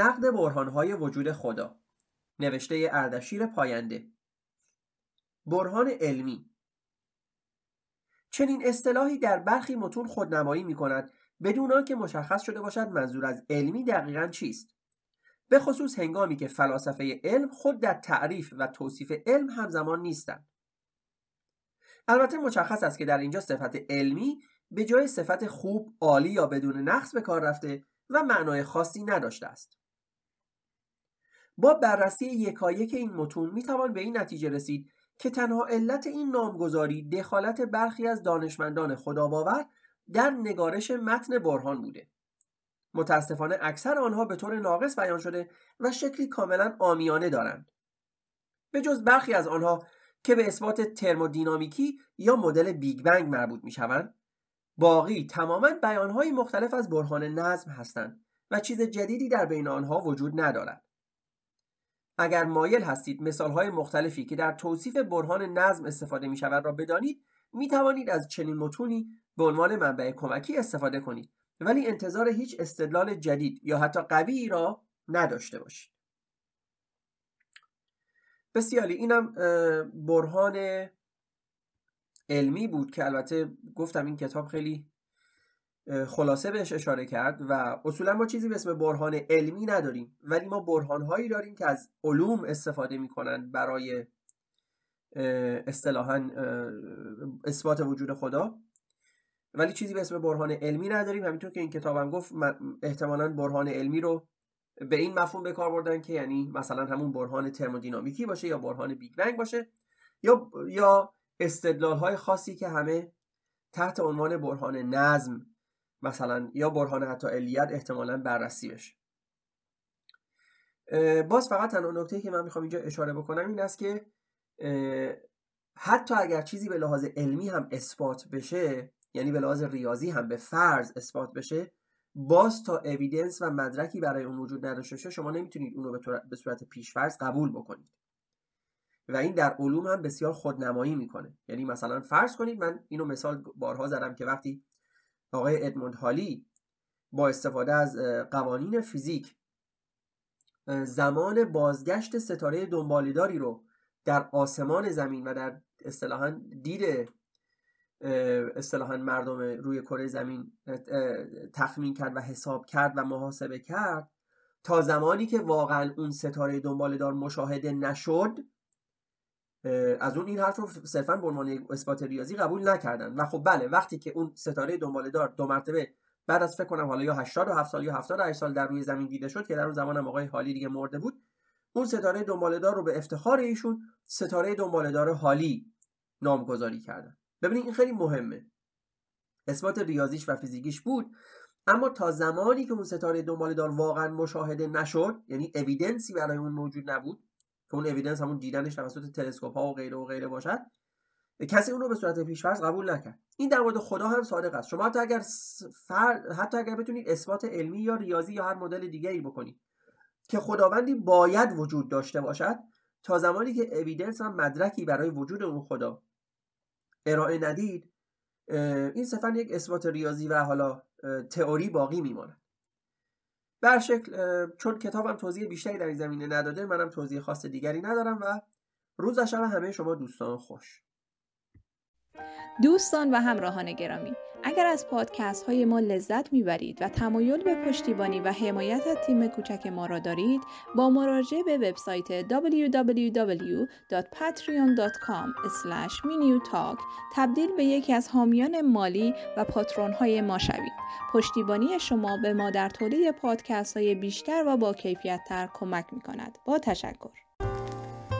نقد برهانهای وجود خدا. نوشته اردشیر پاینده. برهان علمی. چنین اصطلاحی در برخی متون خودنمایی می کند بدون آنکه مشخص شده باشد منظور از علمی دقیقا چیست. به خصوص هنگامی که فلاسفه علم خود در تعریف و توصیف علم همزمان نیستند. البته مشخص است که در اینجا صفت علمی به جای صفت خوب، عالی یا بدون نقص به کار رفته و معنای خاصی نداشته است. با بررسی یکایک این متون می‌توان به این نتیجه رسید که تنها علت این نامگذاری دخالت برخی از دانشمندان خداباور در نگارش متن برهان بوده. متاسفانه اکثر آنها به طور ناقص بیان شده و شکلی کاملا آمیانه دارند. به جز برخی از آنها که به اثبات ترمودینامیکی یا مدل بیگ بنگ مربوط می شوند باقی تماما بیانهای مختلف از برهان نظم هستند و چیز جدیدی در بین آنها وجود ندارد اگر مایل هستید مثالهای مختلفی که در توصیف برهان نظم استفاده می شود را بدانید می توانید از چنین متونی به عنوان منبع کمکی استفاده کنید. ولی انتظار هیچ استدلال جدید یا حتی قوی را نداشته باشید. بسیاری اینم برهان علمی بود که البته گفتم این کتاب خیلی خلاصه بهش اشاره کرد و اصولا ما چیزی به اسم برهان علمی نداریم ولی ما برهان هایی داریم که از علوم استفاده می‌کنن برای اصطلاحا اثبات وجود خدا. ولی چیزی به اسم برهان علمی نداریم. همینطور که این کتابم گفت احتمالا برهان علمی رو به این مفهوم به کار بردن که یعنی مثلا همون برهان ترمودینامیکی باشه یا برهان بیگ بنگ باشه یا یا استدلال های خاصی که همه تحت عنوان برهان نظم مثلا یا برهان حتی علیت احتمالا بررسی بشه. باز فقط تنها نکته که من می‌خوام اینجا اشاره بکنم این است که حتی اگر چیزی به لحاظ علمی هم اثبات بشه یعنی به لحاظ ریاضی هم به فرض اثبات بشه باز تا اویدنس و مدرکی برای اون وجود نداشته باشه شما نمی‌تونید اون رو به صورت پیشفرض قبول بکنید. و این در علوم هم بسیار خودنمایی می‌کنه. یعنی مثلا فرض کنید من اینو مثال بارها زدم که وقتی آقای ادموند هالی با استفاده از قوانین فیزیک زمان بازگشت ستاره دنبالداری رو در آسمان زمین و در اصطلاحا دید اصطلاحا مردم روی کره زمین تخمین کرد و حساب کرد و محاسبه کرد تا زمانی که واقعا اون ستاره دنبالدار مشاهده نشد از اون این حرف رو صرفا به عنوان اثبات ریاضی قبول نکردن. و خب بله وقتی که اون ستاره دنبالدار دو مرتبه بعد از فکر کنم حالا یا 87 سال یا 78 سال در روی زمین دیده شد که در اون زمان هم آقای حالی دیگه مرده بود اون ستاره دنبالدار رو به افتخار ایشون ستاره دنبالدار حالی نامگذاری کردن. ببینید این خیلی مهمه. اثبات ریاضیش و فیزیکیش بود اما تا زمانی که اون ستاره دنبالدار واقعا مشاهده نشد یعنی اویدنسی برای اون موجود نبود که اون اویدنس همون دیدنش توسط تلسکوپ ها و غیره و غیره باشد کسی اون رو به صورت پیشفرض قبول نکرد. این در مورد خدا هم صادق است. شما حتی اگر فر... حتی اگر بتونید اثبات علمی یا ریاضی یا هر مدل دیگری بکنید که خداوندی باید وجود داشته باشد تا زمانی که اویدنس هم مدرکی برای وجود اون خدا ارائه ندید این صرفا یک اثبات ریاضی و حالا تئوری باقی میماند. بر شکل چون کتابم توضیح بیشتری در این زمینه نداده منم توضیح خاص دیگری ندارم و روز شب همه شما دوستان خوش. دوستان و همراهان گرامی اگر از پادکست های ما لذت می‌برید و تمایل به پشتیبانی و حمایت از تیم کوچک ما را دارید با مراجعه به وبسایت www.patreon.com talk تبدیل به یکی از حامیان مالی و patron های ما شوید. پشتیبانی شما به ما در تولید پادکست های بیشتر و با کیفیت تر کمک می کند با تشکر.